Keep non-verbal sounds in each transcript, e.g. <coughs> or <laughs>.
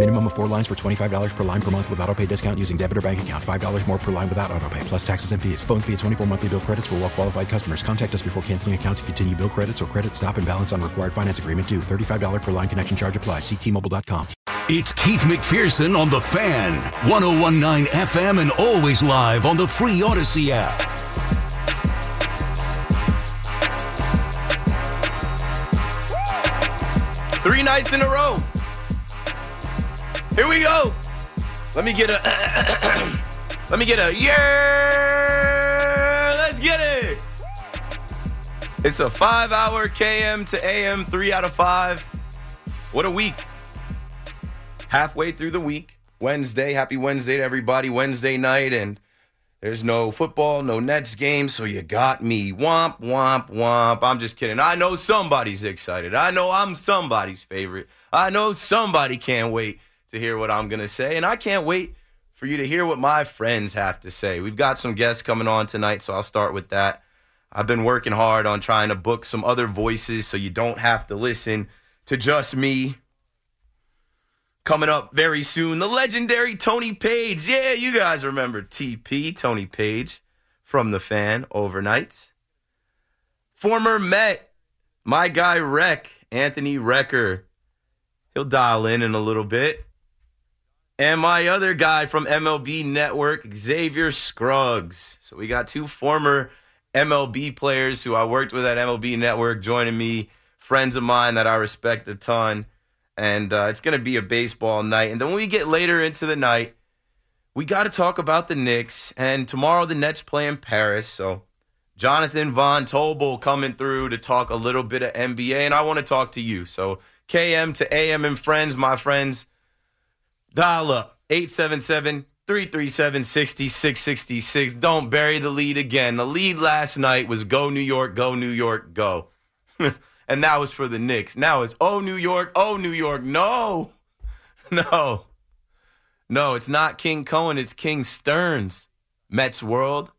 Minimum of four lines for $25 per line per month with auto pay discount using debit or bank account. $5 more per line without auto pay, plus taxes and fees. Phone fee at 24 monthly bill credits for well qualified customers. Contact us before canceling account to continue bill credits or credit stop and balance on required finance agreement due. $35 per line connection charge applies. Ctmobile.com. It's Keith McPherson on The Fan, 1019 FM, and always live on the free Audacy app. Three nights in a row. Here we go. Let me get a. <coughs> let me get a. Yeah. Let's get it. It's a five hour KM to AM, three out of five. What a week. Halfway through the week. Wednesday. Happy Wednesday to everybody. Wednesday night. And there's no football, no Nets game. So you got me. Womp, womp, womp. I'm just kidding. I know somebody's excited. I know I'm somebody's favorite. I know somebody can't wait to hear what I'm going to say. And I can't wait for you to hear what my friends have to say. We've got some guests coming on tonight, so I'll start with that. I've been working hard on trying to book some other voices so you don't have to listen to just me. Coming up very soon, the legendary Tony Page. Yeah, you guys remember TP, Tony Page from the fan overnights. Former Met, my guy Rec, Anthony Recker. He'll dial in in a little bit. And my other guy from MLB Network, Xavier Scruggs. So we got two former MLB players who I worked with at MLB Network joining me, friends of mine that I respect a ton. And uh, it's going to be a baseball night. And then when we get later into the night, we got to talk about the Knicks. And tomorrow the Nets play in Paris. So Jonathan Von Tobel coming through to talk a little bit of NBA. And I want to talk to you. So KM to AM and friends, my friends, dial up 877 337 6666. Don't bury the lead again. The lead last night was Go New York, Go New York, Go. <laughs> and that was for the Knicks. Now it's Oh New York, Oh New York. No, <laughs> no, no, it's not King Cohen, it's King Stearns. Mets World.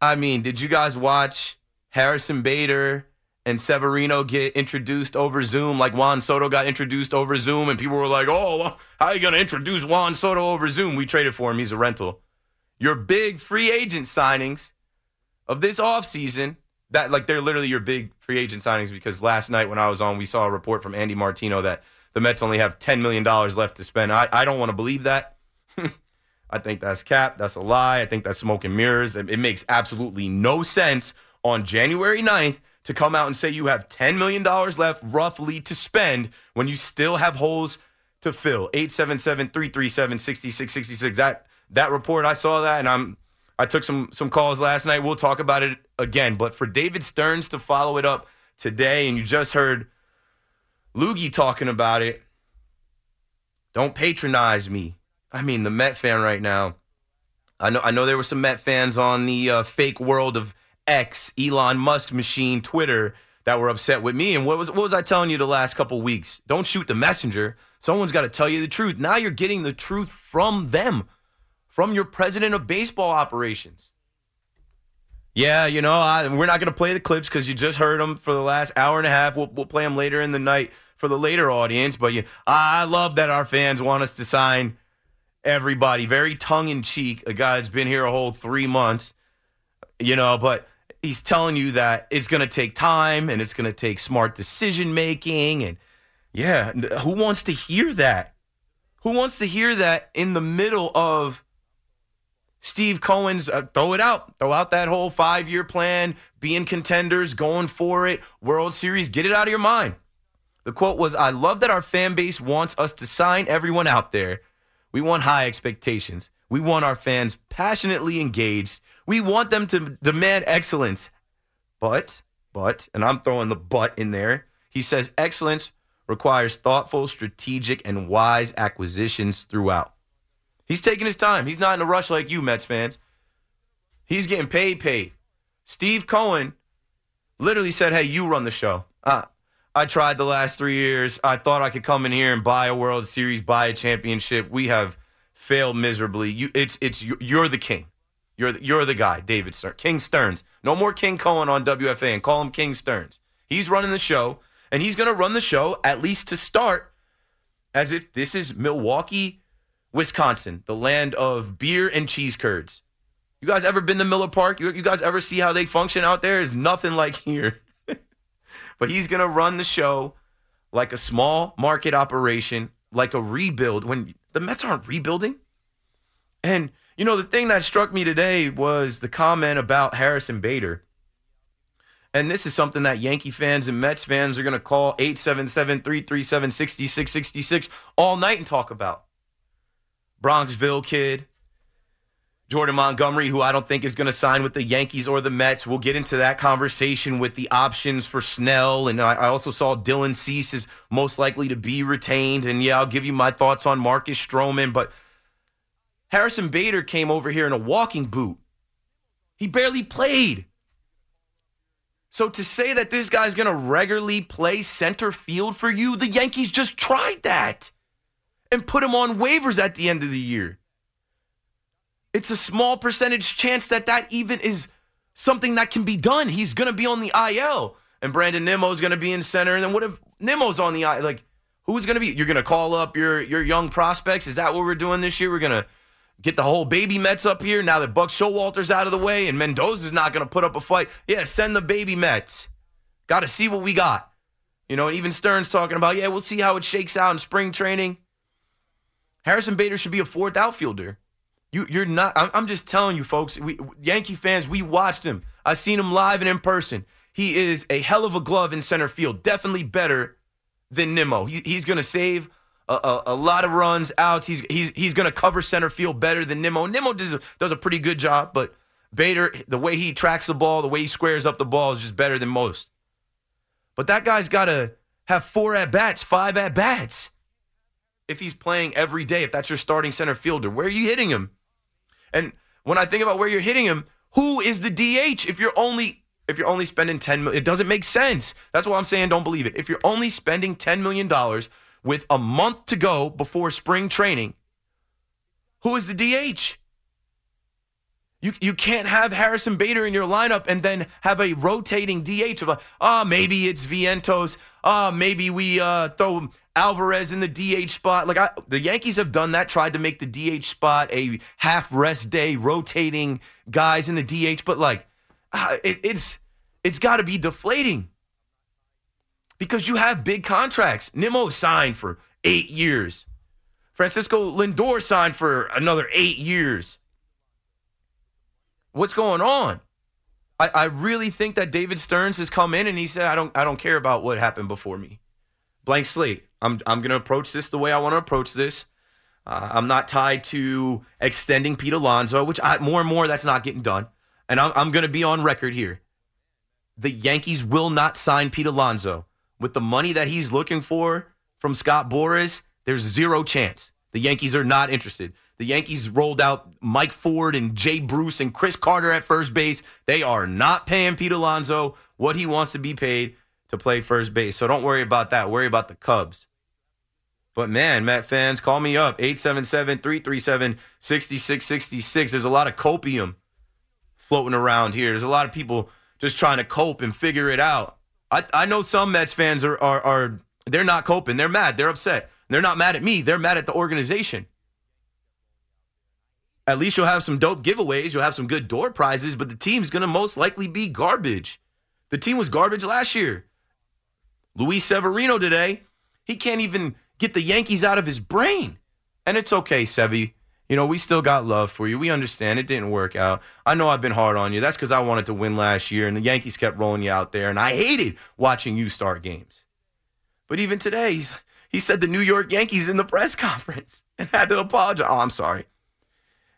I mean, did you guys watch Harrison Bader and Severino get introduced over Zoom like Juan Soto got introduced over Zoom? And people were like, oh, how are you going to introduce Juan Soto over Zoom? We traded for him. He's a rental. Your big free agent signings of this offseason, that like they're literally your big free agent signings because last night when I was on, we saw a report from Andy Martino that the Mets only have $10 million left to spend. I, I don't want to believe that. <laughs> I think that's cap. That's a lie. I think that's smoke and mirrors. It, it makes absolutely no sense on January 9th to come out and say you have $10 million left roughly to spend when you still have holes to fill. 877-337-6666. That that report, I saw that and I'm I took some some calls last night. We'll talk about it again. But for David Stearns to follow it up today, and you just heard Loogie talking about it, don't patronize me. I mean, the Met fan right now. I know I know there were some Met fans on the uh, fake world of X, Elon Musk machine, Twitter that were upset with me. And what was what was I telling you the last couple weeks? Don't shoot the messenger. Someone's got to tell you the truth. Now you're getting the truth from them, from your president of baseball operations. Yeah, you know, I, we're not going to play the clips because you just heard them for the last hour and a half. We'll, we'll play them later in the night for the later audience. But you, I love that our fans want us to sign everybody. Very tongue in cheek. A guy that's been here a whole three months, you know, but he's telling you that it's going to take time and it's going to take smart decision making. And yeah, who wants to hear that? Who wants to hear that in the middle of Steve Cohen's uh, throw it out, throw out that whole five year plan, being contenders, going for it, World Series, get it out of your mind. The quote was I love that our fan base wants us to sign everyone out there. We want high expectations. We want our fans passionately engaged. We want them to demand excellence. But, but, and I'm throwing the but in there, he says excellence requires thoughtful, strategic, and wise acquisitions throughout. He's taking his time. He's not in a rush like you, Mets fans. He's getting paid, paid. Steve Cohen literally said, Hey, you run the show. Uh, I tried the last three years. I thought I could come in here and buy a World Series, buy a championship. We have failed miserably. You, it's, it's, you're the king. You're the, you're the guy, David Stearns. King Stearns. No more King Cohen on WFAN call him King Stearns. He's running the show, and he's going to run the show, at least to start, as if this is Milwaukee, Wisconsin, the land of beer and cheese curds. You guys ever been to Miller Park? You, you guys ever see how they function out there? Is nothing like here. <laughs> but he's going to run the show like a small market operation, like a rebuild when the Mets aren't rebuilding. And, you know, the thing that struck me today was the comment about Harrison Bader. And this is something that Yankee fans and Mets fans are going to call 877 337 6666 all night and talk about. Bronxville kid, Jordan Montgomery, who I don't think is going to sign with the Yankees or the Mets. We'll get into that conversation with the options for Snell. And I, also saw Dylan Cease is most likely to be retained. And yeah, I'll give you my thoughts on Marcus Stroman. But Harrison Bader came over here in a walking boot. He barely played. So to say that this guy's going to regularly play center field for you, the Yankees just tried that and put him on waivers at the end of the year it's a small percentage chance that that even is something that can be done. He's going to be on the IL, and Brandon Nimmo's going to be in center. And then what if Nimmo's on the IL? Like, who's going to be? You're going to call up your your young prospects? Is that what we're doing this year? We're going to get the whole baby Mets up here now that Buck Showalter's out of the way and Mendoza's not going to put up a fight. Yeah, send the baby Mets. Got to see what we got. You know, even Stearns talking about, yeah, we'll see how it shakes out in spring training. Harrison Bader should be a fourth outfielder. You, you're not. I'm, I'm just telling you, folks. We, Yankee fans, we watched him. I seen him live and in person. He is a hell of a glove in center field. Definitely better than Nimmo. He, he's going to save a, a, a, lot of runs, outs. He's he's he's going to cover center field better than Nimmo. Nimmo does a, does a pretty good job, but Bader, the way he tracks the ball, the way he squares up the ball is just better than most. But that guy's got to have four at bats, five at bats. If he's playing every day, if that's your starting center fielder, where are you hitting him? And when I think about where you're hitting him, who is the DH if you're only if you're only spending 10 million? It doesn't make sense. That's why I'm saying don't believe it. If you're only spending 10 million dollars with a month to go before spring training, who is the DH? You, you can't have Harrison Bader in your lineup and then have a rotating DH of a, ah, oh, maybe it's Vientos. Ah, oh, maybe we uh, throw Alvarez in the DH spot. Like I, the Yankees have done that, tried to make the DH spot a half rest day, rotating guys in the DH. But like, uh, it, it's it's got to be deflating because you have big contracts. Nimmo signed for eight years. Francisco Lindor signed for another eight years. What's going on? I, I really think that David Stearns has come in and he said, I don't I don't care about what happened before me. Blank slate. I'm I'm going to approach this the way I want to approach this. Uh, I'm not tied to extending Pete Alonso, which I, more and more that's not getting done. And I'm, I'm going to be on record here. The Yankees will not sign Pete Alonso with the money that he's looking for from Scott Boras. There's zero chance. The Yankees are not interested. The Yankees rolled out Mike Ford and Jay Bruce and Chris Carter at first base. They are not paying Pete Alonso what he wants to be paid to play first base. So don't worry about that. Worry about the Cubs. But man, Met fans, call me up 877 337 6666. There's a lot of copium floating around here. There's a lot of people just trying to cope and figure it out. I, I know some Mets fans are, are, are they're not coping. They're mad. They're upset. They're not mad at me. They're mad at the organization. At least you'll have some dope giveaways. You'll have some good door prizes, but the team's going to most likely be garbage. The team was garbage last year. Luis Severino today, he can't even get the Yankees out of his brain. And it's okay, Sevy. You know, we still got love for you. We understand it didn't work out. I know I've been hard on you. That's because I wanted to win last year, and the Yankees kept rolling you out there, and I hated watching you start games. But even today, he's, he said the New York Yankees in the press <laughs> conference and had to apologize. Oh, I'm sorry.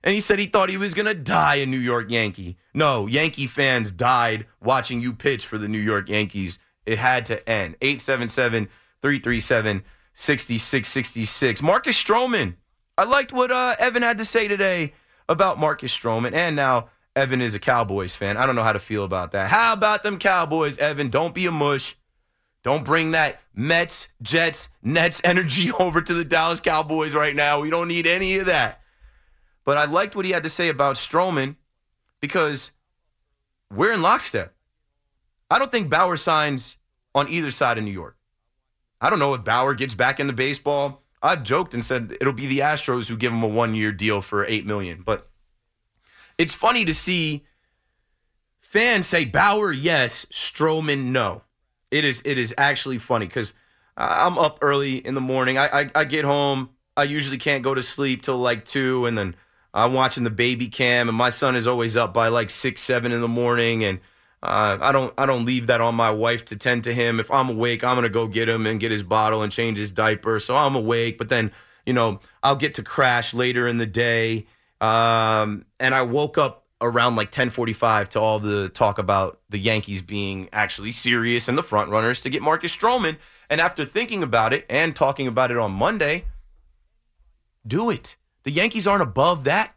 And he said he thought he was going to die a New York Yankee. No, Yankee fans died watching you pitch for the New York Yankees. It had to end. 877 337 6666. Marcus Stroman. I liked what uh, Evan had to say today about Marcus Stroman. And now Evan is a Cowboys fan. I don't know how to feel about that. How about them Cowboys, Evan? Don't be a mush. Don't bring that Mets, Jets, Nets <laughs> energy over to the Dallas Cowboys right now. We don't need any of that. But I liked what he had to say about Stroman because we're in lockstep. I don't think Bauer signs on either side of New York. I don't know if Bauer gets back into baseball. I've joked and said it'll be the Astros who give him a one-year deal for eight million. But it's funny to see fans say Bauer yes, Stroman no. It is it is actually funny because I'm up early in the morning. I, I I get home. I usually can't go to sleep till like two, and then I'm watching the baby cam, and my son is always up by like six, seven in the morning, and uh, I don't I don't leave that on my wife to tend to him. If I'm awake, I'm gonna go get him and get his bottle and change his diaper. So I'm awake, but then you know I'll get to crash later in the day. Um, and I woke up around like 10:45 to all the talk about the Yankees being actually serious and the front runners to get Marcus Stroman. And after thinking about it and talking about it on Monday, do it. The Yankees aren't above that,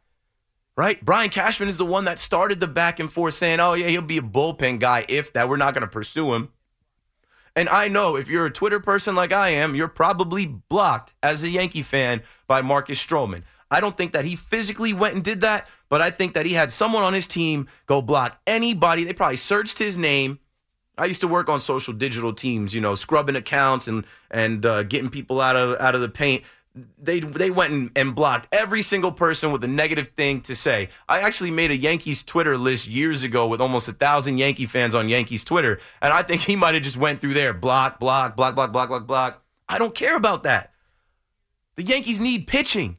right? Brian Cashman is the one that started the back and forth saying, oh, yeah, he'll be a bullpen guy if that. We're not going to pursue him. And I know if you're a Twitter person like I am, you're probably blocked as a Yankee fan by Marcus Stroman. I don't think that he physically went and did that, but I think that he had someone on his team go block anybody. They probably searched his name. I used to work on social digital teams, you know, scrubbing accounts and and uh, getting people out of out of the paint they they went and, and, blocked every single person with a negative thing to say. I actually made a Yankees Twitter list years ago with almost a thousand Yankee fans on Yankees Twitter, and I think <laughs> he might have just went through there, block, block, block, block, block, block, block. I don't care about that. The Yankees need pitching.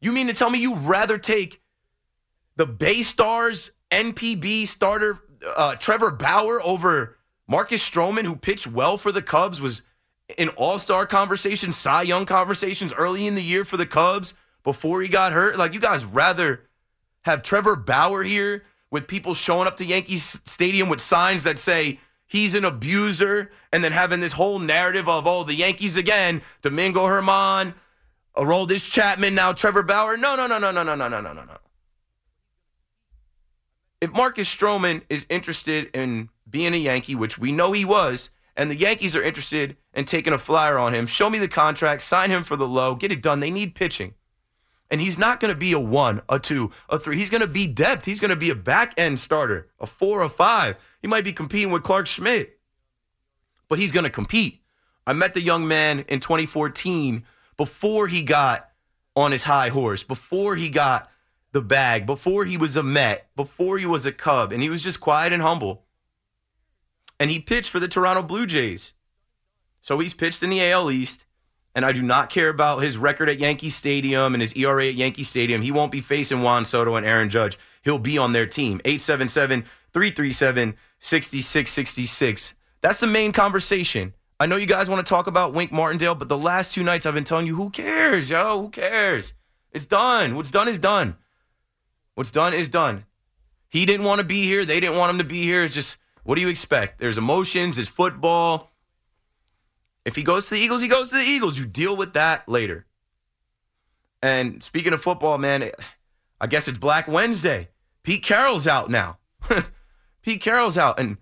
You mean to tell me you'd rather take the Bay Stars NPB starter uh, Trevor Bauer over Marcus Stroman, who pitched well for the Cubs, was in all star conversations, Cy Young conversations early in the year for the Cubs before he got hurt. Like, you guys rather have Trevor Bauer here with people showing up to Yankee Stadium with signs that say he's an abuser and then having this whole narrative of, oh, the Yankees again, Domingo Germán, Aroldis Chapman, now Trevor Bauer. No, no, no, no, no, no, no, no, no, no. If Marcus Stroman is interested in being a Yankee, which we know he was, and the Yankees are interested in taking a flyer on him, show me the contract, sign him for the low, get it done. They need pitching. And he's not going to be a one, a two, a three. He's going to be depth. He's going to be a back end starter, a four, a five. He might be competing with Clarke Schmidt, but he's going to compete. I met the young man in 2014 before he got on his high horse, before he got the bag, before he was a Met, before he was a Cub, and he was just quiet and humble and he pitched for the Toronto Blue Jays. So he's pitched in the AL East, and I do not care about his record at Yankee Stadium and his ERA at Yankee Stadium. He won't be facing Juan Soto and Aaron Judge. He'll be on their team. 877 337 6666. That's the main conversation. I know you guys want to talk about Wink Martindale, but the last two nights I've been telling you, who cares, yo? Who cares? It's done. What's done is done. What's done is done. He didn't want to be here. They didn't want him to be here. It's just what do you expect? There's emotions, there's football. If he goes to the Eagles, he goes to the Eagles. You deal with that later. And speaking of football, man, I guess it's Black Wednesday. Pete Carroll's out now. <laughs> Pete Carroll's out. And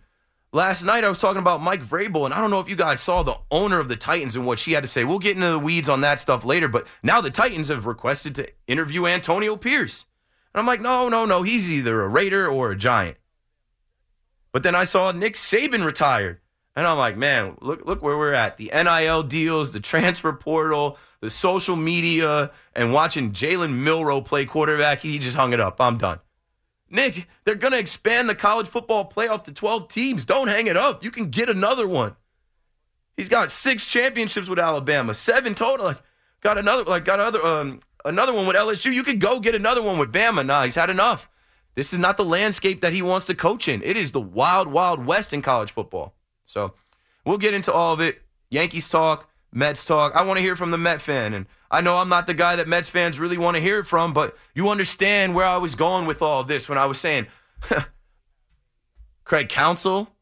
last night I was talking about Mike Vrabel, and I don't know if you guys saw the owner of the Titans and what she had to say. We'll get into the weeds on that stuff later, but now the Titans have requested to interview Antonio Pierce. And I'm like, no, no, no. He's either a Raider or a Giant. But then I saw Nick Saban retired. And I'm like, man, look, look where we're at. The NIL deals, the transfer portal, the social media, and watching Jalen Milroe play quarterback. He just hung it up. I'm done. Nick, they're going to expand the college football playoff to 12 teams. Don't hang it up. You can get another one. He's got six championships with Alabama, seven total. Like, got another, like, got other, um, another one with LSU. You could go get another one with Bama. Nah, he's had enough. This is not the landscape that he wants to coach in. It is the wild, wild west in college football. So we'll get into all of it Yankees talk, Mets talk. I want to hear from the Met fan. And I know I'm not the guy that Mets fans really want to hear it from, but you understand where I was going with all this when I was saying <laughs> Craig Counsell,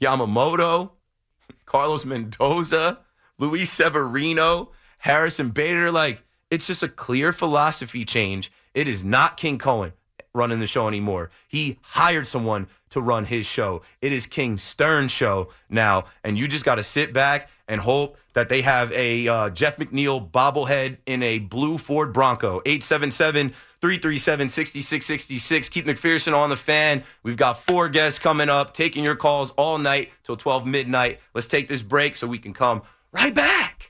Yamamoto, Carlos Mendoza, Luis Severino, Harrison Bader. Like, it's just a clear philosophy change. It is not King Cohen running the show anymore. He hired someone to run his show. It is King Stearns' show now. And you just got to sit back and hope that they have a uh, Jeff McNeil bobblehead in a blue Ford Bronco. 877 337 6666. Keith McPherson on the fan. We've got four guests coming up, taking your calls all night till 12 midnight. Let's take this break so we can come right back.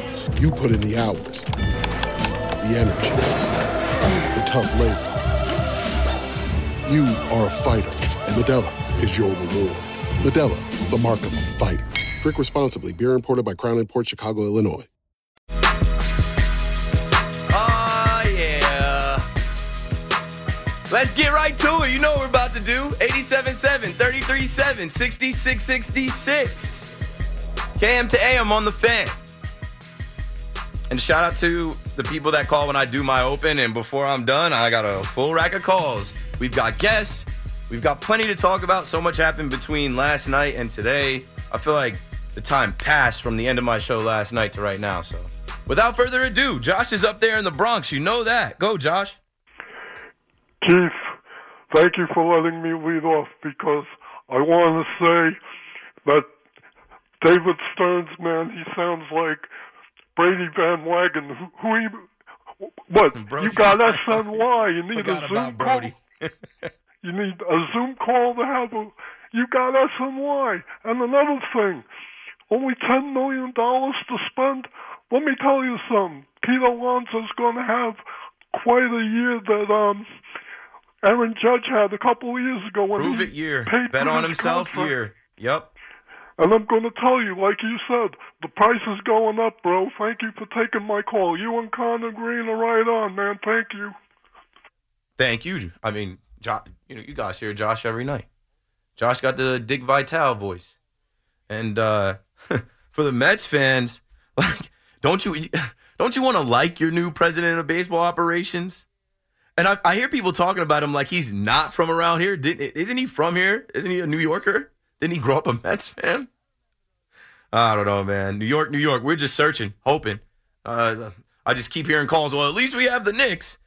You put in the hours, the energy, the tough labor. You are a fighter, and Modelo is your reward. Modelo, the mark of a fighter. Drink responsibly. Beer imported by Crown Imports Chicago, Illinois. Oh, yeah. Let's get right to it. You know what we're about to do. 87.7, 33.7, 66.66. KM to AM on the fan. And shout out to the people that call when I do my open. And before I'm done, I got a full rack of calls. We've got guests. We've got plenty to talk about. So much happened between last night and today. I feel like the time passed from the end of my show last night to right now. So without further ado, Josh is up there in the Bronx. You know that. Go, Josh. Keith, thank you for letting me lead off because I want to say that David Stearns, man, he sounds like Brady Van Wagen. Who, who he, what? Brodie. You got SNY. <laughs> You need Forgot a Zoom call. <laughs> You need a Zoom call to have a. You got SNY. And another thing, only ten million dollars to spend. Let me tell you something. Pete Alonso's going to have quite a year that um Aaron Judge had a couple of years ago when Prove he it year. paid Bet on himself contract. year. Yep. And I'm going to tell you, like you said, the price is going up, bro. Thank you for taking my call. You and Connor Green are right on, man. Thank you. Thank you. I mean, Josh, you know, you guys hear Josh every night. Josh got the Dick Vitale voice. And uh <laughs> for the Mets fans, <laughs> like, don't you <laughs> don't you want to like your new president of baseball operations? And I, I hear people talking about him like he's not from around here. Didn't isn't he from here? Isn't he a New Yorker? Didn't he grow up a Mets fan? I don't know, man. New York, New York. We're just searching, hoping. Uh, I just keep hearing calls. Well, at least we have the Knicks.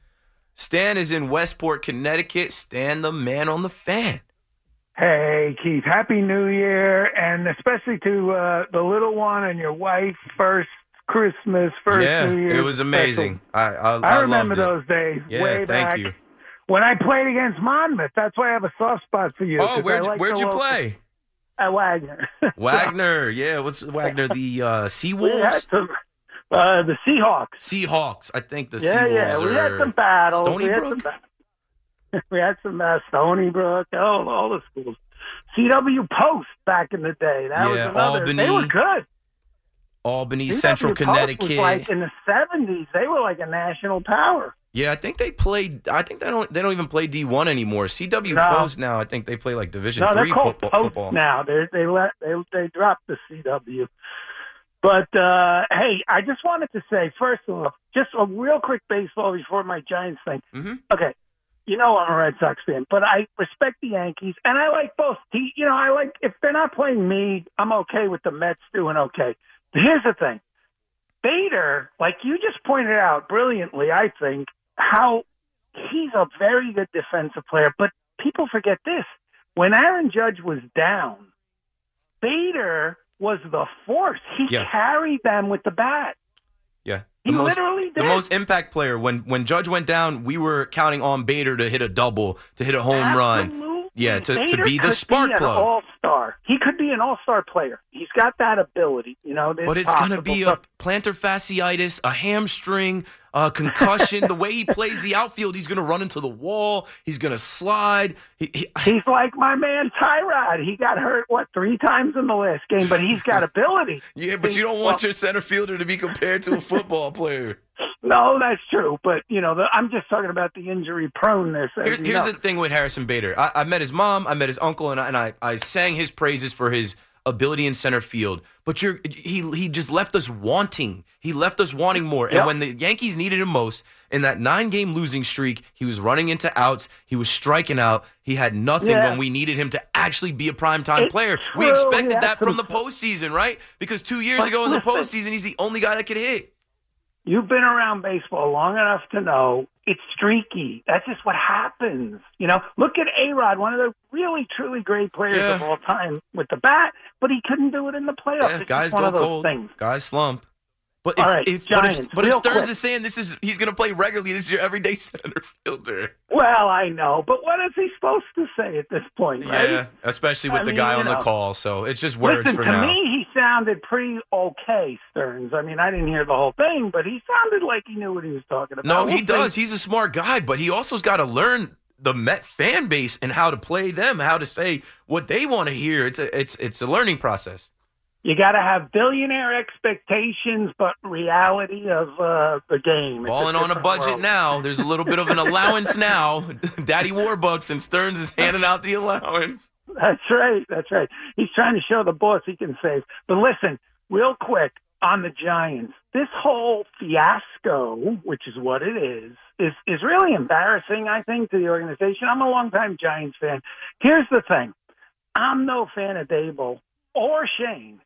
Stan is in Westport, Connecticut. Stan, the man on the fan. Hey, Keith, Happy New Year, and especially to uh, the little one and your wife. First Christmas, first yeah, New Year. it was amazing. I I, I, remember loved it. those days Yeah, way thank back. you. When I played against Monmouth, that's why I have a soft spot for you. Oh, where'd, like where'd you local- play? At Wagner. <laughs> Wagner. Yeah, what's Wagner? The uh, we had some, uh, the Seahawks. Seahawks. I think the Seahawks. yeah, Seawolves yeah, we had some battles. Stony we had some. <laughs> we had some uh, Stony Brook. Oh, all the schools. CW Post back in the day. That was Yeah, another. They Albany. were good. Albany, Central Connecticut. Like in the seventies, they were like a national power. yeah, I think they played. I think they don't. They don't even play D one anymore. CW No. Post now. I think they play like Division No, three called football. Now. They they let they they dropped the CW. But uh, hey, I just wanted to say first of all, just a real quick baseball before my Giants thing. Mhm. Okay, you know I'm a Red Sox fan, but I respect the Yankees and I like both. You know, I like if they're not playing me, I'm okay with the Mets doing okay. Here's the thing, Bader, like you just pointed out brilliantly, I think how he's a very good defensive player, but people forget this. When Aaron Judge was down, Bader was the force. He Yeah. carried them with the bat. Yeah, He the most, literally the most impact player. When when Judge went down, we were counting on Bader to hit a double, to hit a home run. Yeah, to, to be the spark be plug. all-star. He could be an all-star player. He's got that ability. You know, But it's going to be a plantar fasciitis, a hamstring, a concussion. the way he plays the outfield, he's going to run into the wall. He's going to slide. He, he, He's like my man Tyrod. He got hurt what three times in the last game, but he's got <laughs> ability. yeah, but you don't want your center fielder to be compared to a football player. <laughs> No, that's true. But you know, the, I'm just talking about the injury proneness. Here- here's know. the thing with Harrison Bader. I, I met his mom, I met his uncle, and I, and I, I sang his praises for his ability in center field. But you're he he just left us wanting. He left us wanting more. And when the Yankees needed him most, in that nine game losing streak, he was running into outs. He was striking out. He had nothing Yeah. when we needed him to actually be a primetime It's player. we expected had that from the postseason, right? Because two years But ago in the <laughs> postseason, he's the only guy that could hit. You've been around baseball long enough to know it's streaky. That's just what happens. You know, look at A Rod, one of the really, truly great players Yeah. of all time with the bat, but he couldn't do it in the playoffs. Yeah, guys go cold. things. Guys slump. But if, All right, if, but if, but if Stearns quick. is saying this is he's going to play regularly, this is your everyday <laughs> center fielder. Well, I know, but what is he supposed to say at this point, right? Yeah, especially with I the mean, guy on the call. So it's just words Listen, for to now. me, he sounded pretty okay, Stearns. I mean, I didn't hear the whole thing, but he sounded like he knew what he was talking about. no, he We'll does. see. He's a smart guy, but he also's got to learn the Met fan base and how to play them, how to say what they want to hear. It's a it's it's a learning process. You got to have billionaire expectations, but reality of uh, the game. Balling on a budget world. now. There's a little bit of an <laughs> allowance now. Daddy Warbucks and Stearns is handing out the allowance. That's right. That's right. He's trying to show the boss he can save. But listen, real quick on the Giants. This whole fiasco, which is what it is, is is really embarrassing. I think to the organization. I'm a longtime Giants fan. Here's the thing: I'm no fan of Daboll or Schoen.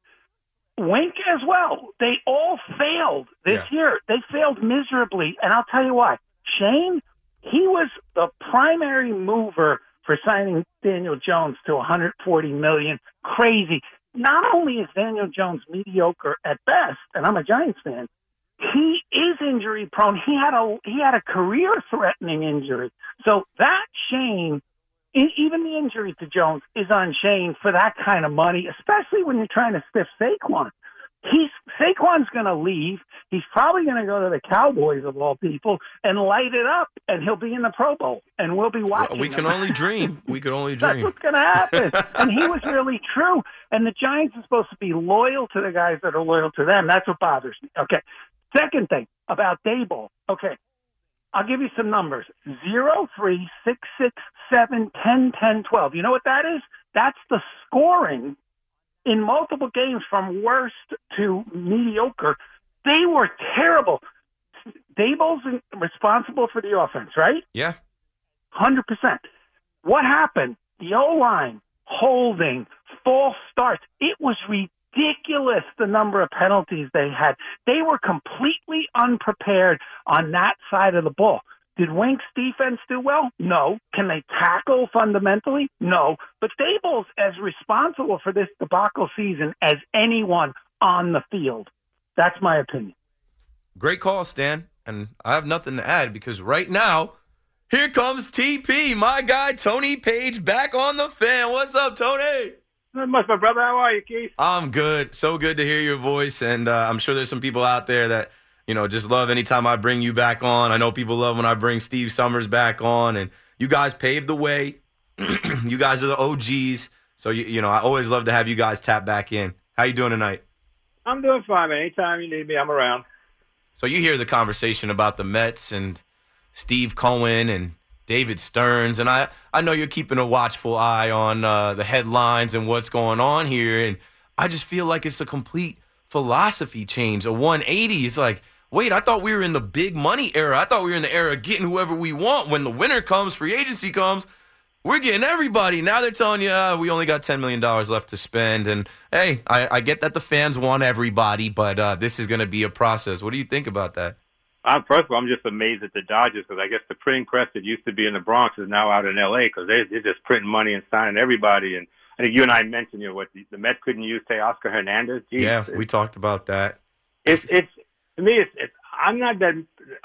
Wink as well. They all failed this year. They failed miserably, and I'll tell you why. Schoen, he was the primary mover for signing Daniel Jones to 140 million. Crazy. Not only is Daniel Jones mediocre at best, and I'm a Giants fan, he is injury prone. He had a he had a career threatening injury. So that Schoen, even the injury to Jones is on Schoen for that kind of money, especially when you're trying to stiff Saquon. He's Saquon's going to leave. He's probably going to go to the Cowboys of all people and light it up, and he'll be in the Pro Bowl, and we'll be watching. We can him. only dream. <laughs> We can only dream. That's what's going to happen. <laughs> and he was really true. And the Giants are supposed to be loyal to the guys that are loyal to them. That's what bothers me. Okay. Second thing about Daboll. Okay. I'll give you some numbers. Zero, three, six, six, seven, ten, ten, twelve. You know what that is? That's the scoring in multiple games from worst to mediocre. They were terrible. Daboll's responsible for the offense, right? Yeah. Hundred percent. What happened? The O line holding, false starts. It was ridiculous the number of penalties they had. They were completely unprepared on that side of the ball. Did Wink's defense do well? No. Can they tackle fundamentally? No. But Daboll's as responsible for this debacle season as anyone on the field. That's my opinion. Great call, Stan. And I have nothing to add because right now, here comes TP, my guy Tony Page, back on the fan. What's up, Tony? Not much, my brother. How are you, Keith? I'm good. So good to hear your voice. And uh, I'm sure there's some people out there that, you know, just love anytime I bring you back on. I know people love when I bring Steve Somers back on. And you guys paved the way. <clears throat> you guys are the OGs. So, you, you know, I always love to have you guys tap back in. How you doing tonight? I'm doing fine, man. Anytime you need me, I'm around. So you hear the conversation about the Mets and Steve Cohen and David Stearns, and I I know you're keeping a watchful eye on uh, the headlines and what's going on here, and I just feel like it's a complete philosophy change, a 180. It's like, wait, I thought we were in the big money era. I thought we were in the era of getting whoever we want. When the winter comes, free agency comes, we're getting everybody. Now they're telling you uh, we only got $10 million left to spend. And hey, I, I get that the fans want everybody, but uh, this is going to be a process. What do you think about that? I'm, first of all, I'm just amazed at the Dodgers because I guess the printing press that used to be in the Bronx is now out in L.A. because they, they're just printing money and signing everybody. And I think you and I mentioned, you know, what the, the Mets couldn't use, say, Oscar Hernandez. Jeez, yeah, we talked about that. It's it's to me, it's, it's I'm not that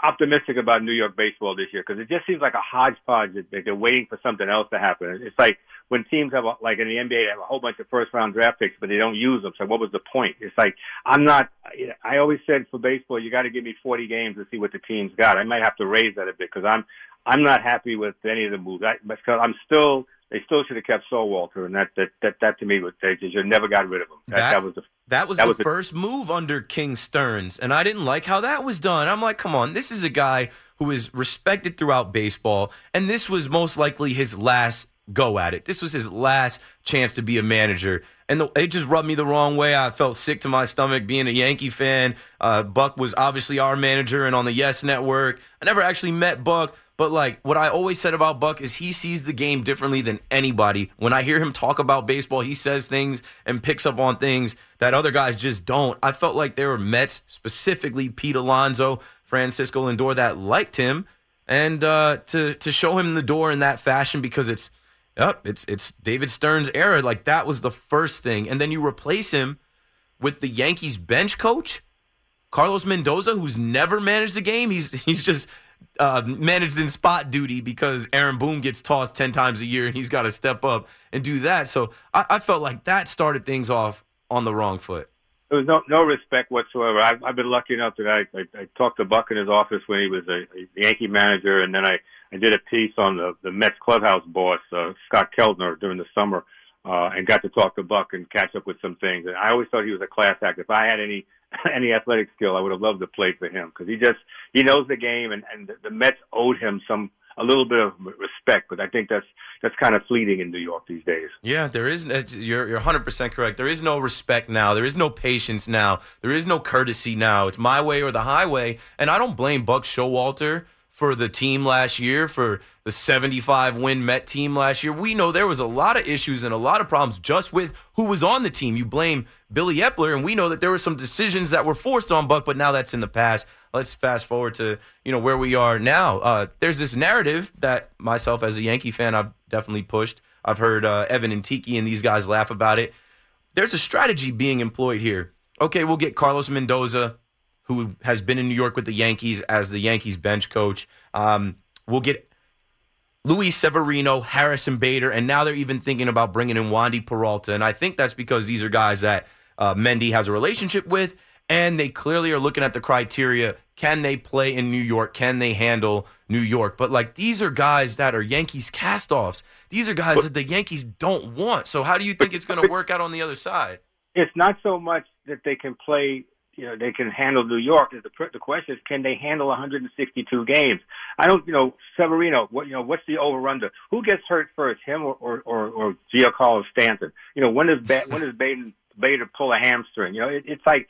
optimistic about New York baseball this year because it just seems like a hodgepodge. That they're waiting for something else to happen. It's like when teams have, a, like in the NBA, they have a whole bunch of first round draft picks, but they don't use them. So what was the point? It's like I'm not. I always said for baseball, you got to give me 40 games to see what the team's got. I might have to raise that a bit because I'm I'm not happy with any of the moves. I, because I'm still they still should have kept Walter, and that that that, that to me was they just never got rid of him. That, That- that was the That was That the was the- first move under King Stearns, and I didn't like how that was done. I'm like, come on, this is a guy who is respected throughout baseball, and this was most likely his last go at it. This was his last chance to be a manager, and the, it just rubbed me the wrong way. I felt sick to my stomach being a Yankee fan. Uh, Buck was obviously our manager, and on the Yes Network, I never actually met Buck. But like what I always said about Buck is he sees the game differently than anybody. When I hear him talk about baseball, he says things and picks up on things that other guys just don't. I felt like there were Mets, specifically Pete Alonso, Francisco Lindor, that liked him, and uh, to to show him the door in that fashion because it's Yep, it's it's David Stearns' era. Like that was the first thing, and then you replace him with the Yankees bench coach, Carlos Mendoza, who's never managed a game. He's he's just uh, managed in spot duty because Aaron Boone gets tossed ten times a year, and he's got to step up and do that. So I, I felt like that started things off on the wrong foot. There was no no respect whatsoever. I've, I've been lucky enough that I, I I talked to Buck in his office when he was a, a Yankee manager, and then I I did a piece on the the Mets clubhouse boss uh, Scott Keltner during the summer, uh, and got to talk to Buck and catch up with some things. And I always thought he was a class act. If I had any <laughs> any athletic skill, I would have loved to play for him because he just he knows the game, and and the, Mets owed him some a little bit of respect. But I think that's that's kind of fleeting in New York these days. Yeah, there is. it's- You're you're 100 percent correct. There is no respect now. There is no patience now. There is no courtesy now. It's my way or the highway. And I don't blame Buck Showalter for the team last year, for the 75 win Met team last year. We know there was a lot of issues and a lot of problems just with who was on the team. You blame Billy Eppler, and we know that there were some decisions that were forced on Buck, but now that's in the past. Let's fast forward to you know where we are now. Uh, there's this narrative that myself as a Yankee fan, I've definitely pushed. I've heard uh, Evan and Tiki and these guys laugh about it. There's a strategy being employed here. Okay, we'll get Carlos Mendoza, who has been in New York with the Yankees as the Yankees bench coach. Um, we'll get Luis Severino, Harrison Bader, and now they're even thinking about bringing in Wandy Peralta. And I think that's because these are guys that uh, Mendy has a relationship with, and they clearly are looking at the criteria. Can they play in New York? Can they handle New York? But like these are guys that are Yankees castoffs. These are guys that the Yankees don't want. So how do you think it's going to work out on the other side? it's not so much that they can play, you know, they can handle New York. The, the question is, can they handle 162 games? I don't, you know, Severino, what, you know, what's the over under? Who gets hurt first, him or, or, or, or Giancarlo Stanton? You know, when does, ba- when does Baden, Bader pull a hamstring? You know, it, it's like,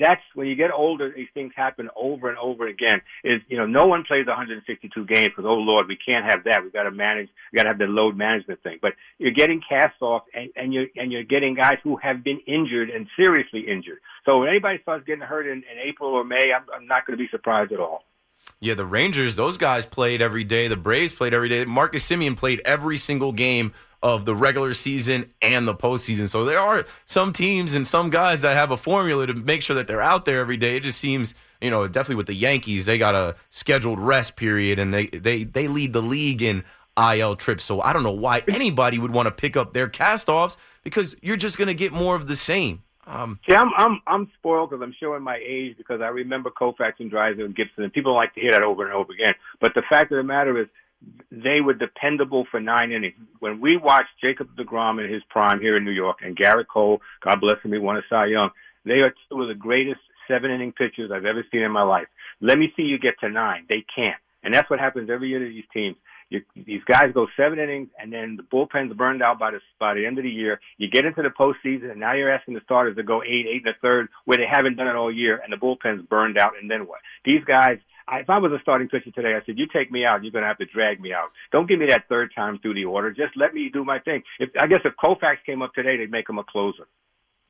that's when you get older, these things happen over and over again. Is, you know, no one plays 162 games because, oh Lord, we can't have that. We've got to manage, we got to have the load management thing. But you're getting cast off and, and you're, and you're getting guys who have been injured and seriously injured. So when anybody starts getting hurt in, in April or May, I'm, I'm not going to be surprised at all. Yeah, the Rangers, those guys played every day. The Braves played every day. Marcus Semien played every single game of the regular season and the postseason. So there are some teams and some guys that have a formula to make sure that they're out there every day. It just seems, you know, definitely with the Yankees, they got a scheduled rest period and they they they lead the league in IL trips. So I don't know why anybody would want to pick up their cast-offs because you're just going to get more of the same. Um, See, I'm I'm I'm spoiled because I'm showing my age because I remember Koufax and Drysdale and Gibson, and people like to hear that over and over again. But the fact of the matter is, they were dependable for nine innings. When we watched Jacob DeGrom in his prime here in New York, and Gerrit Cole, God bless him, he won a Cy Young. They are two of the greatest seven inning pitchers I've ever seen in my life. Let me see you get to nine. They can't. And that's what happens every year to these teams. You, these guys go seven innings, and then the bullpen's burned out by the by the end of the year. You get into the postseason, and now you're asking the starters to go eight, eight and a third, where they haven't done it all year, and the bullpen's burned out. And then what? These guys. I, if I was a starting pitcher today, I said, "You take me out, you're going to have to drag me out. Don't give me that third time through the order. Just let me do my thing." If I guess if Koufax came up today, they'd make him a closer.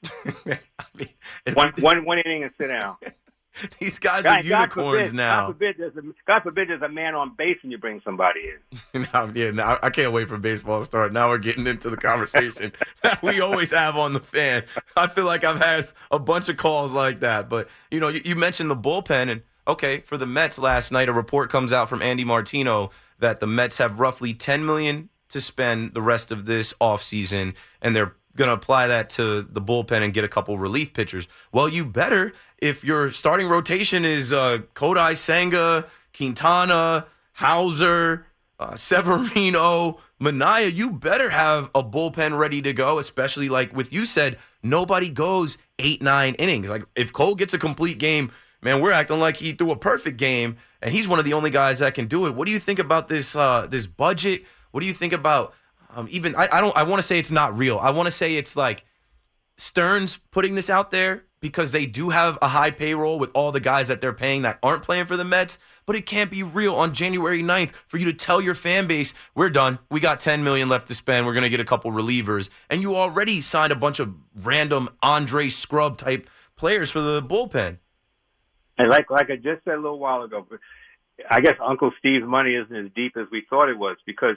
<laughs> I mean, one, one, one inning and sit down. <laughs> These guys God, are unicorns God forbid, now. God forbid, there's a, God forbid there's a man on base and you bring somebody in. <laughs> yeah, I can't wait for baseball to start. Now we're getting into the conversation that we always have on the fan. I feel like I've had a bunch of calls like that. But, you know, you, you mentioned the bullpen. And, okay, for the Mets last night, a report comes out from Andy Martino that the Mets have roughly 10 million to spend the rest of this offseason, and they're going to apply that to the bullpen and get a couple relief pitchers. Well, you better if your starting rotation is uh, Kodai Senga, Quintana, Houser, uh, Severino, Manaea, you better have a bullpen ready to go, especially like with you said, nobody goes eight, nine innings. Like if Cole gets a complete game, man, we're acting like he threw a perfect game, and he's one of the only guys that can do it. What do you think about this uh, this budget? What do you think about um, even I, I don't I want to say it's not real. I want to say it's like Stearns putting this out there because they do have a high payroll with all the guys that they're paying that aren't playing for the Mets. But it can't be real on January 9th for you to tell your fan base, we're done. We got 10 million left to spend. We're going to get a couple relievers. And you already signed a bunch of random Andre Scrubb type players for the bullpen. And like like I just said a little while ago, I guess Uncle Steve's money isn't as deep as we thought it was because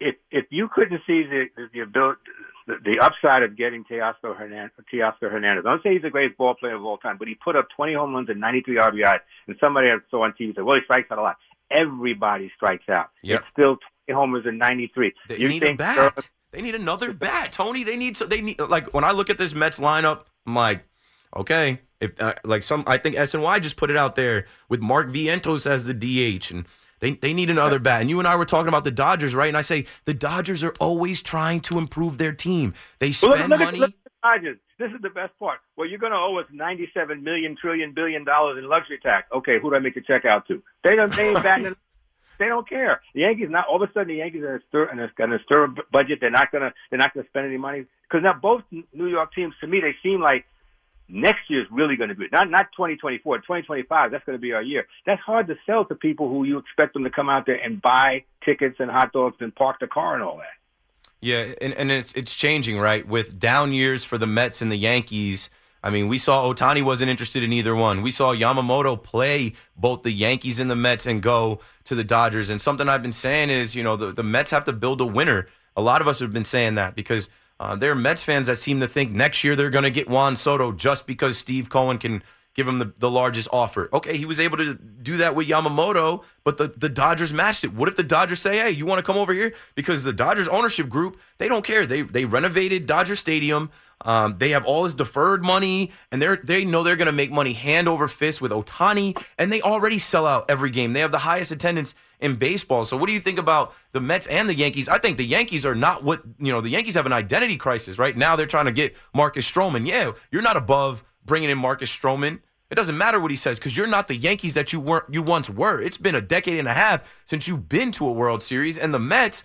if if you couldn't see the the ability the, the upside of getting Teoscar Hernandez, Teoscar Hernandez. I don't say he's the greatest ball player of all time, but he put up 20 home runs and 93 RBIs. And somebody I saw on TV said, well, he strikes out a lot. Everybody strikes out. Yep. It's still 20 homers and 93. They you need a bat. they need another bat, Tony. They need so they need like when I look at this Mets lineup, I'm like, okay, if uh, like some, I think SNY just put it out there with Mark Vientos as the DH and they, they need another bat. And you and I were talking about the Dodgers, right? And I say the Dodgers are always trying to improve their team. They spend well, look, look money. At, the Dodgers. This is the best part. Well, you're going to owe us 97 million trillion billion dollars in luxury tax. Okay, who do I make a check out to? They don't. They ain't batting. <laughs> they don't care. The Yankees not all of a sudden the Yankees are stir and going to stir a budget. They're not going to. They're not going to spend any money because now both New York teams to me they seem like next year is really going to be not not 2024 2025 that's going to be our year that's hard to sell to people who you expect them to come out there and buy tickets and hot dogs and park the car and all that yeah and, and it's it's changing right with down years for the Mets and the Yankees I mean, we saw Ohtani wasn't interested in either one. We saw Yamamoto play both the Yankees and the Mets and go to the Dodgers. And something I've been saying is, you know, the, the Mets have to build a winner. A lot of us have been saying that because – uh, there are Mets fans that seem to think next year they're going to get Juan Soto just because Steve Cohen can give him the, the largest offer. Okay, he was able to do that with Yamamoto, but the, the Dodgers matched it. What if the Dodgers say, hey, you want to come over here? Because the Dodgers ownership group, they don't care. They they renovated Dodger Stadium. Um, they have all this deferred money, and they're they know they're going to make money hand over fist with Ohtani, and they already sell out every game. They have the highest attendance in baseball. So what do you think about the Mets and the Yankees? I think the Yankees are not what, you know, the Yankees have an identity crisis, right? Now they're trying to get Marcus Stroman. Yeah, you're not above bringing in Marcus Stroman. It doesn't matter what he says because you're not the Yankees that you weren't you once were. It's been a decade and a half since you've been to a World Series and the Mets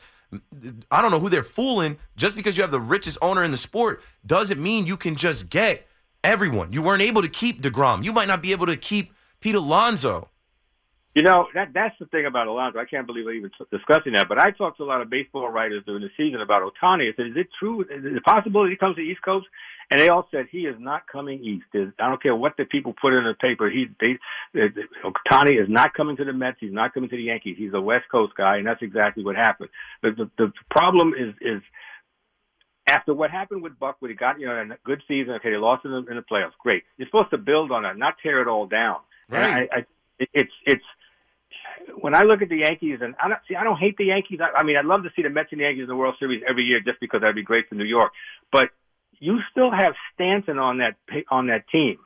I don't know who they're fooling. Just because you have the richest owner in the sport doesn't mean you can just get everyone. You weren't able to keep DeGrom. You might not be able to keep Pete Alonso. You know that that's the thing about Alonso. I can't believe we're even discussing that. But I talked to a lot of baseball writers during the season about Ohtani. I said, "Is it true? Is it possible he comes to the East Coast?" And they all said he is not coming east. I don't care what the people put in the paper. He, they, Ohtani is not coming to the Mets. He's not coming to the Yankees. He's a West Coast guy, and that's exactly what happened. The the, the problem is is after what happened with Buck, when he got you know a good season. Okay, they lost in the, in the playoffs. Great. You're supposed to build on that, not tear it all down. Right. I, I, it's it's when I look at the Yankees, and I don't see, I don't hate the Yankees. I, I mean, I'd love to see the Mets and the Yankees in the World Series every year, just because that'd be great for New York. But you still have Stanton on that on that team,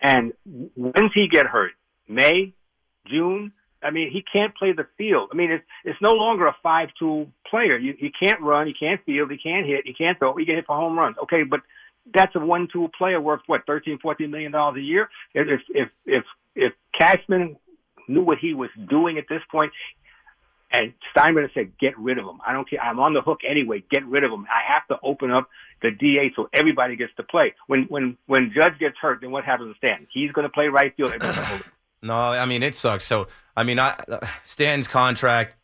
and when's he get hurt? May, June. I mean, he can't play the field. I mean, it's it's no longer a five-tool player. You, he can't run, he can't field, he can't hit, he can't throw. He can hit for home runs. Okay, but that's a one-tool player worth what 13, 14 million dollars a year. If if if if Cashman knew what he was doing at this point, and Steinbrenner said, "Get rid of him. I don't care. I'm on the hook anyway. Get rid of him. I have to open up the DA so everybody gets to play. When when when Judge gets hurt, then what happens to Stan? He's going to play right field. <laughs> no, I mean it sucks. So I mean, I, uh, Stan's contract,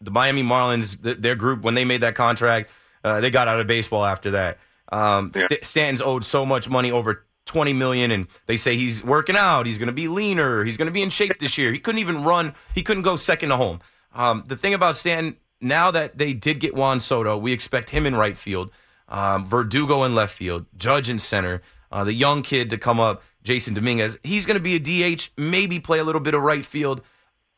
the Miami Marlins, the, their group when they made that contract, uh, they got out of baseball after that. Um, yeah. Stanton's owed so much money over 20 million and they say he's working out he's going to be leaner he's going to be in shape this year. He couldn't even run he couldn't go second to home. Um, the thing about Stan now that they did get Juan Soto we expect him in right field um, Verdugo in left field Judge in center uh, the young kid to come up Jasson Dominguez. He's going to be a DH maybe play a little bit of right field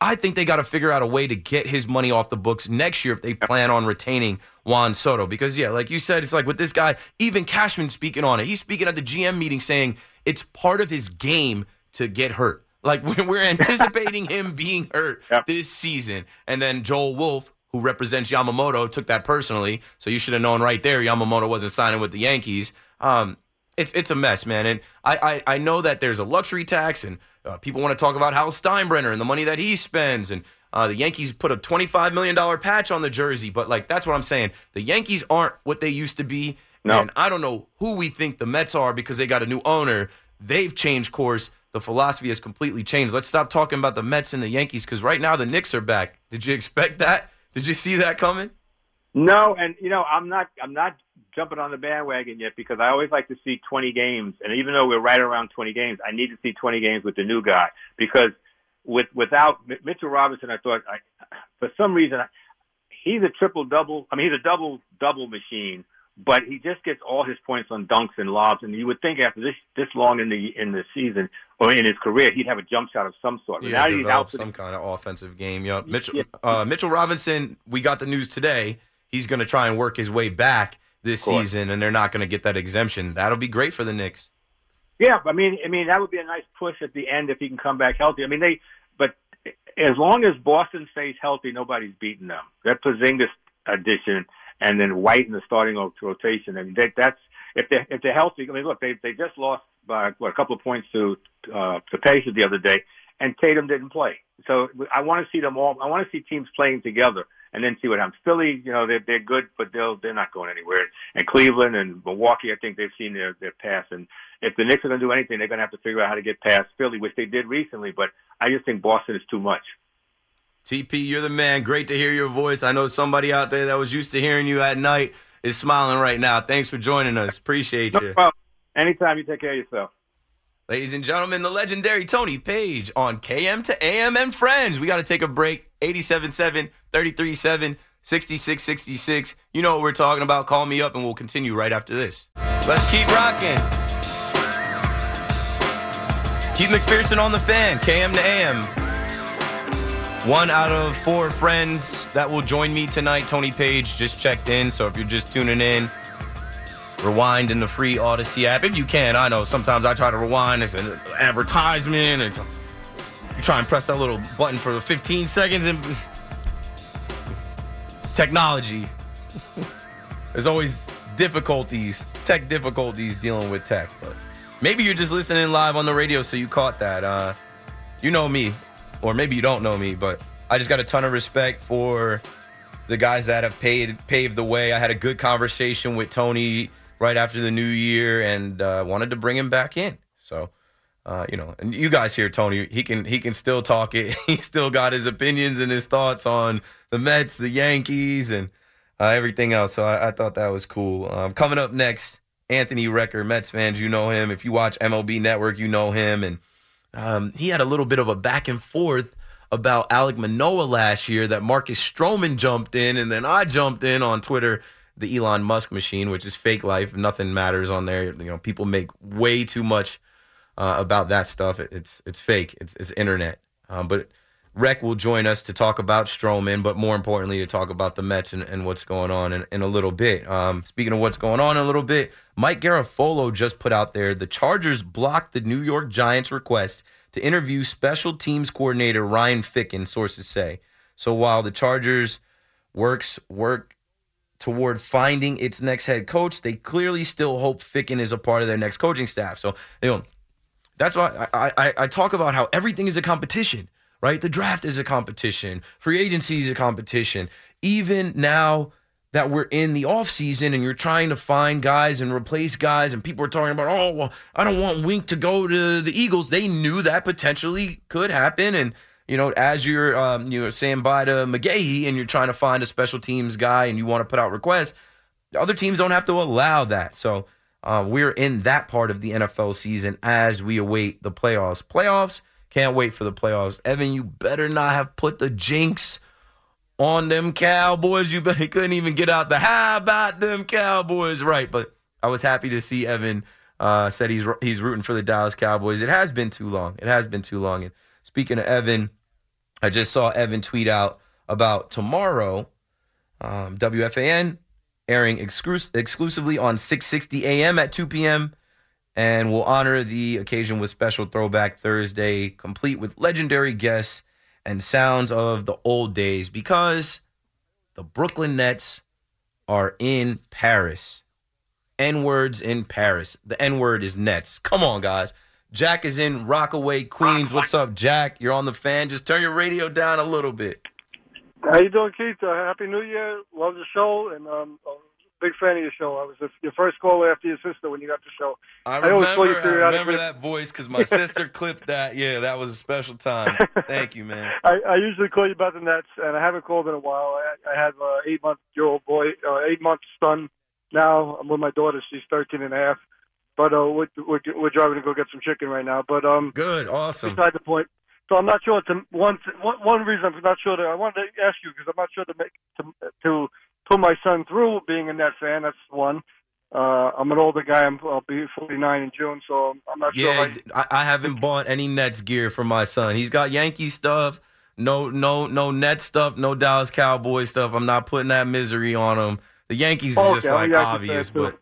I think they got to figure out a way to get his money off the books next year if they plan on retaining Juan Soto. Because, yeah, like you said, it's like with this guy, even Cashman speaking on it. He's speaking at the GM meeting saying it's part of his game to get hurt. Like <laughs> when we're anticipating him being hurt yep. this season. And then Joel Wolfe, who represents Yamamoto, took that personally. So you should have known right there Yamamoto wasn't signing with the Yankees. Um, it's it's a mess, man. And I, I, I know that there's a luxury tax and – uh, people want to talk about Hal Steinbrenner and the money that he spends, and uh, the Yankees put a $25 million patch on the jersey. But like that's what I'm saying. The Yankees aren't what they used to be. No. And I don't know who we think the Mets are because they got a new owner. They've changed course. The philosophy has completely changed. Let's stop talking about the Mets and the Yankees because right now the Knicks are back. Did you expect that? Did you see that coming? No, and you know I'm not. I'm not jumping on the bandwagon yet because I always like to see 20 games. And even though we're right around 20 games, I need to see 20 games with the new guy because with without Mitchell Robinson, I thought I, for some reason he's a triple double. I mean, he's a double double machine, but he just gets all his points on dunks and lobs. And you would think after this this long in the in the season or in his career, he'd have a jump shot of some sort. Yeah, develop some the, kind of offensive game. Yep. Mitchell yeah. uh, Mitchell Robinson. We got the news today. He's going to try and work his way back this season, and they're not going to get that exemption. That'll be great for the Knicks. Yeah, I mean, I mean that would be a nice push at the end if he can come back healthy. I mean, they, but as long as Boston stays healthy, nobody's beating them. That Porzingis addition and then White in the starting rotation. I mean, that, that's if they if they're healthy. I mean, look, they they just lost by what, a couple of points to uh, the Pacers the other day, and Tatum didn't play. So I want to see them all. I want to see teams playing together and then see what happens. Philly, you know, they're they're good, but they'll they're not going anywhere. And Cleveland and Milwaukee, I think they've seen their their pass. And if the Knicks are going to do anything, they're going to have to figure out how to get past Philly, which they did recently. But I just think Boston is too much. TP, you're the man. Great to hear your voice. I know somebody out there that was used to hearing you at night is smiling right now. Thanks for joining us. Appreciate you. No Anytime. You take care of yourself. Ladies and gentlemen, the legendary Tony Page on KM to AM and Friends. We got to take a break. 87.7, 33.7, 66.66. You know what we're talking about. Call me up and we'll continue right after this. Let's keep rocking. Keith McPherson on the fan, KM to AM. One out of four friends that will join me tonight. Tony Page just checked in. So if you're just tuning in, rewind in the free Audacy app if you can. I know sometimes I try to rewind. It's an advertisement. It's you try and press that little button for 15 seconds and technology. There's always difficulties, tech difficulties dealing with tech. But maybe you're just listening live on the radio, so you caught that. Uh, you know me, or maybe you don't know me, but I just got a ton of respect for the guys that have paid paved the way. I had a good conversation with Tony right after the new year and uh, wanted to bring him back in. So, uh, you know, and you guys hear Tony, he can he can still talk it. <laughs> He still got his opinions and his thoughts on the Mets, the Yankees, and uh, everything else. So I, I, thought that was cool. Um, coming up next, Anthony Recker, Mets fans, you know him. If you watch MLB Network, you know him, and um, he had a little bit of a back and forth about Alec Manoah last year that Marcus Stroman jumped in, and then I jumped in on Twitter the Elon Musk machine, which is fake life. Nothing matters on there. You know, people make way too much uh, about that stuff. it's it's fake. It's it's internet. Um, but Rec will join us to talk about Stroman, but more importantly, to talk about the Mets and, and what's going on in, in a little bit. Um, speaking of what's going on in a little bit, Mike Garafolo just put out there the Chargers blocked the New York Giants' request to interview special teams coordinator Ryan Ficken, sources say. So while the Chargers works work toward finding its next head coach. They clearly still hope Ficken is a part of their next coaching staff. So, you know, that's why I, I, I talk about how everything is a competition, right? The draft is a competition, free agency is a competition. Even now that we're in the offseason and you're trying to find guys and replace guys, and people are talking about, oh, well, I don't want Wink to go to the Eagles. They knew that potentially could happen. And, you know, as you're um, you know saying bye to McGaughey and you're trying to find a special teams guy and you want to put out requests, other teams don't have to allow that. So uh, we're in that part of the NFL season as we await the playoffs. Playoffs, can't wait for the playoffs. Evan, you better not have put the jinx on them Cowboys. You better, <laughs> couldn't even get out the how about them Cowboys right. But I was happy to see Evan uh, said he's he's rooting for the Dallas Cowboys. It has been too long. It has been too long. And speaking of Evan, I just saw Evan tweet out about tomorrow, um, WFAN airing exclus- exclusively on 6:60 a.m. at 2 p.m. and we'll honor the occasion with special throwback Thursday, complete with legendary guests and sounds of the old days because the Brooklyn Nets are in Paris. N words in Paris. The N word is Nets. Come on, guys. Jack is in Rockaway, Queens. What's up, Jack? You're on the fan. Just turn your radio down a little bit. How you doing, Keith? Uh, Happy New Year. Love the show, and um, a big fan of your show. I was the, your first caller after your sister when you got the show. I I always call you remember, I remember that voice because my sister <laughs> clipped that. Yeah, that was a special time. Thank you, man. <laughs> I, I usually call you about the Nets, and I haven't called in a while. I, I have an eight month year old boy, uh, eight month son. Now I'm with my daughter. She's thirteen and a half. But uh, we're, we're we're driving to go get some chicken right now. But um, good, awesome. Beside the point. So I'm not sure. To one one one reason I'm not sure that I wanted to ask you because I'm not sure to make to to put my son through being a Net fan. That's one. Uh, I'm an older guy. I'm, I'll be 49 in June, so I'm not sure. Yeah, I, I haven't bought any Nets gear for my son. He's got Yankee stuff, no, no, no Nets stuff, no Dallas Cowboys stuff. I'm not putting that misery on him. The Yankees is Okay, just like obvious, but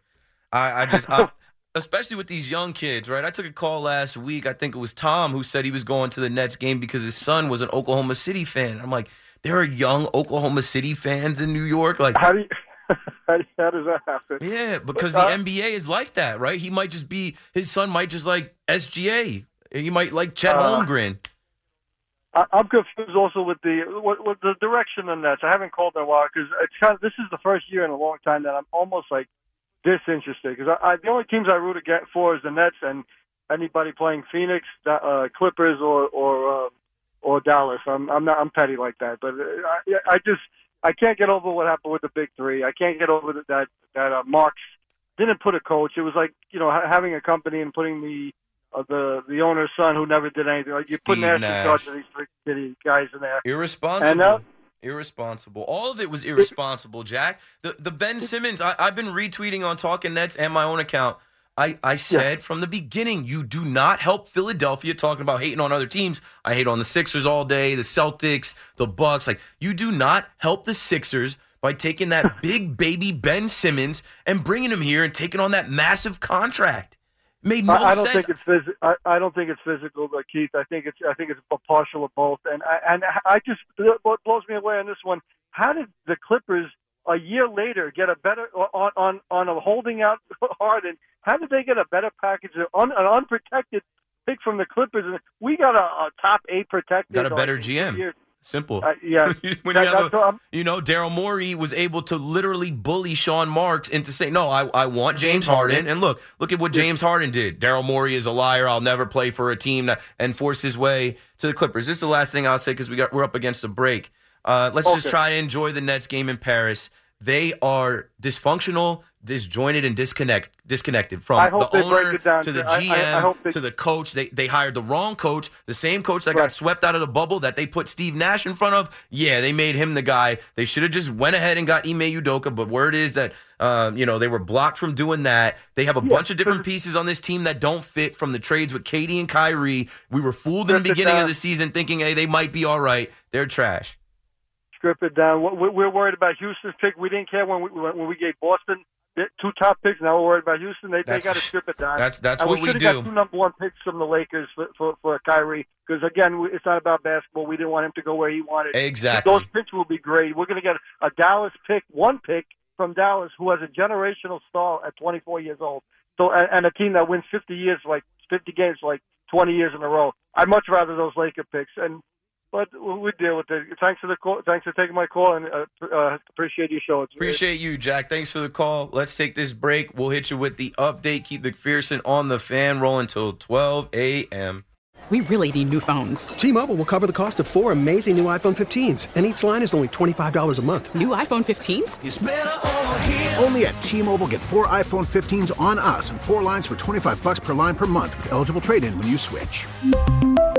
I, I just, I, especially with these young kids, right? I took a call last week. I think it was Tom who said he was going to the Nets game because his son was an Oklahoma City fan. I'm like, there are young Oklahoma City fans in New York, like. How do you, <laughs> how, does that happen? Yeah, because Uh, the NBA is like that, right? He might just be his son might just like SGA. He might like Chet Uh, Holmgren. I, I'm confused also with the what, what the direction the Nets. I haven't called in a while because it's kind of this is the first year in a long time that I'm almost like disinterested because I, I, the only teams I root against for is the Nets and anybody playing Phoenix, uh, Clippers, or or uh, or Dallas. I'm I'm not I'm petty like that, but uh, I, I just I can't get over what happened with the Big Three. I can't get over that that, that uh, Marks didn't put a coach. It was like you know ha- having a company and putting the uh, the the owner's son who never did anything. Like you put Steve Nash in charge of these three city guys in there. Irresponsible. And uh, irresponsible. All of it was irresponsible, Jack. The the Ben Simmons, I, I've been retweeting on Talking Nets and my own account. I, I said from the beginning, you do not help Philadelphia talking about hating on other teams. I hate on the Sixers all day, the Celtics, the Bucks. Like you do not help the Sixers by taking that <laughs> big baby Ben Simmons and bringing him here and taking on that massive contract. Made no I, I don't sense. think it's phys- I, I don't think it's physical, but Keith, I think it's I think it's a partial of both. And I, and I just what blows me away on this one. How did the Clippers a year later get a better on on on a holding out <laughs> Harden? How did they get a better package, un, an unprotected pick from the Clippers? And we got a, a top eight protected. Got a better GM. year. Simple. Uh, yeah. <laughs> when That- you have what you know, Daryl Morey was able to literally bully Sean Marks into saying, "No, I, I want James Harden." And look, look at what James Harden did. Daryl Morey is a liar. I'll never play for a team that and force his way to the Clippers. This is the last thing I'll say because we got we're up against a break. Uh, let's just try to enjoy the Nets game in Paris. They are dysfunctional, disjointed, and disconnect disconnected from the owner to the to- I- I- GM I they- to the coach. They they hired the wrong coach, the same coach that got swept out of the bubble that they put Steve Nash in front of. Yeah, they made him the guy. They should have just went ahead and got Ime Udoka. But word is that um, you know they were blocked from doing that. They have a bunch of different pieces on this team that don't fit from the trades with KD and Kyrie. We were fooled in the beginning of the season thinking, hey, they might be all right. They're trash. strip it down. We- We're worried about Houston's pick. We didn't care when we when we gave Boston two top picks. Now we're worried about Houston. They they got to strip it down. that's- that's and what we should've do. Got two number one picks from the Lakers for for, for Kyrie because again, we- it's not about basketball. We didn't want him to go where he wanted. Exactly. Those picks will be great. We're going to get a Dallas pick, one pick from Dallas who has a generational star at 24 years old. So and, and a team that wins 50 years, like 50 games, like 20 years in a row. I'd much rather those Laker picks. And but we deal with it. Thanks for the call. Thanks for taking my call, and uh, uh, appreciate your show. It's Appreciate you, Jack. Thanks for the call. Let's take this break. We'll hit you with the update. Keith McPherson on the fan roll until 12 a.m. We really need new phones. T-Mobile will cover the cost of four amazing new iPhone 15s, and each line is only $25 a month. New iPhone 15s? Only at T-Mobile get four iPhone 15s on us and four lines for 25 bucks per line per month with eligible trade-in when you switch.